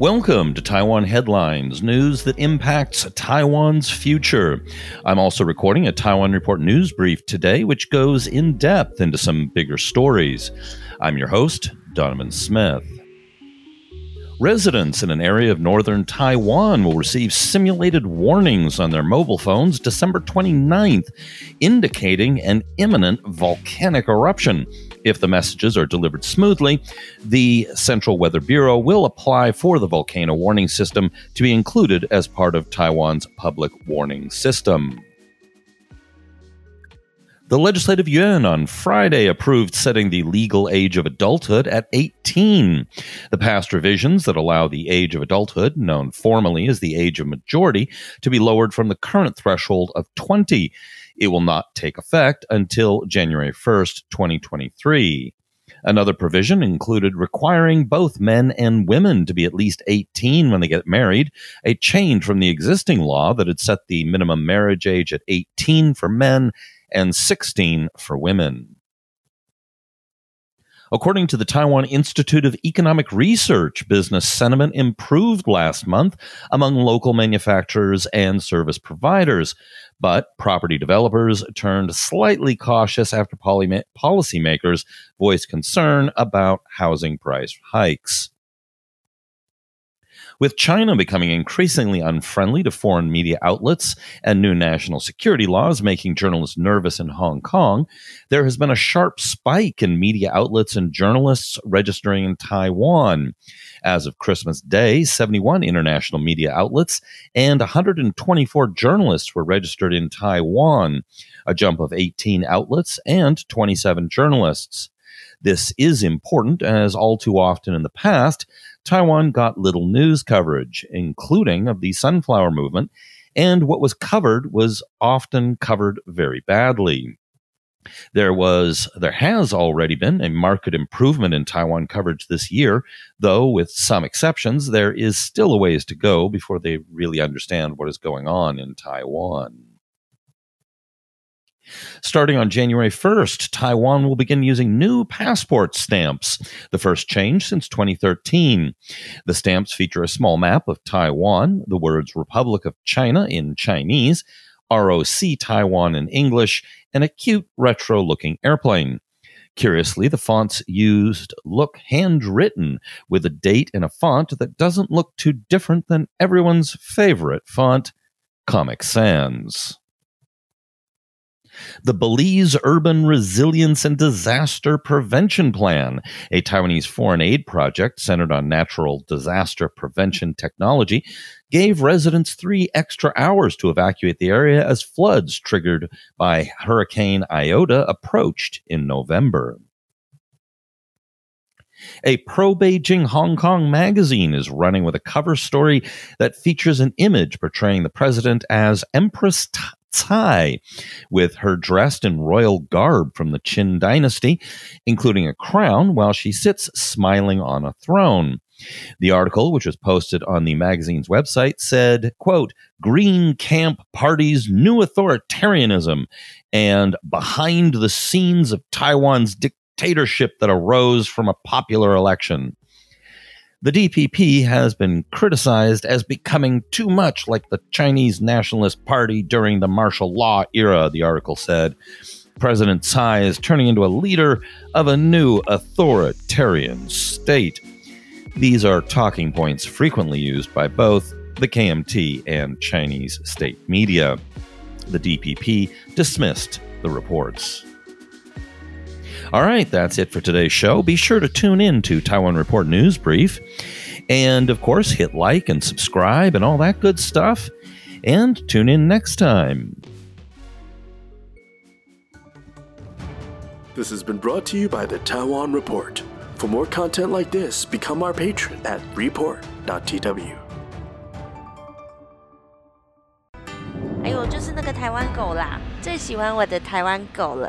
Welcome to Taiwan Headlines, news that impacts Taiwan's future. I'm also recording a Taiwan Report news brief today, which goes in depth into some bigger stories. I'm your host, Donovan Smith. Residents in an area of northern Taiwan will receive simulated warnings on their mobile phones December 29th, indicating an imminent volcanic eruption. If the messages are delivered smoothly, the Central Weather Bureau will apply for the volcano warning system to be included as part of Taiwan's public warning system. The Legislative Yuan on Friday approved setting the legal age of adulthood at 18. The past revisions that allow the age of adulthood, known formally as the age of majority, to be lowered from the current threshold of 20. It will not take effect until January 1st, 2023. Another provision included requiring both men and women to be at least 18 when they get married, a change from the existing law that had set the minimum marriage age at 18 for men and 16 for women. According to the Taiwan Institute of Economic Research, business sentiment improved last month among local manufacturers and service providers, but property developers turned slightly cautious after policymakers voiced concern about housing price hikes. With China becoming increasingly unfriendly to foreign media outlets and new national security laws making journalists nervous in Hong Kong, there has been a sharp spike in media outlets and journalists registering in Taiwan. As of Christmas Day, 71 international media outlets and 124 journalists were registered in Taiwan, a jump of 18 outlets and 27 journalists. This is important as all too often in the past, Taiwan got little news coverage, including of the sunflower movement, and what was covered was often covered very badly. There was there has already been a market improvement in Taiwan coverage this year, though with some exceptions there is still a ways to go before they really understand what is going on in Taiwan. Starting on January 1st, Taiwan will begin using new passport stamps, the first change since 2013. The stamps feature a small map of Taiwan, the words Republic of China in Chinese, ROC Taiwan in English, and a cute retro looking airplane. Curiously, the fonts used look handwritten with a date in a font that doesn't look too different than everyone's favorite font, Comic Sans. The Belize Urban Resilience and Disaster Prevention Plan, a Taiwanese foreign aid project centered on natural disaster prevention technology, gave residents three extra hours to evacuate the area as floods triggered by Hurricane Iota approached in November. A pro Beijing Hong Kong magazine is running with a cover story that features an image portraying the president as Empress Tsai, with her dressed in royal garb from the Qin dynasty, including a crown, while she sits smiling on a throne. The article, which was posted on the magazine's website, said, quote, Green Camp Party's new authoritarianism and behind the scenes of Taiwan's dictatorship that arose from a popular election. The DPP has been criticized as becoming too much like the Chinese Nationalist Party during the martial law era, the article said. President Tsai is turning into a leader of a new authoritarian state. These are talking points frequently used by both the KMT and Chinese state media. The DPP dismissed the reports. All right, that's it for today's show. Be sure to tune in to Taiwan Report News Brief. And of course, hit like and subscribe and all that good stuff. And tune in next time. This has been brought to you by the Taiwan Report. For more content like this, become our patron at report.tw. 哎呦，就是那个台湾狗啦，最喜欢我的台湾狗了。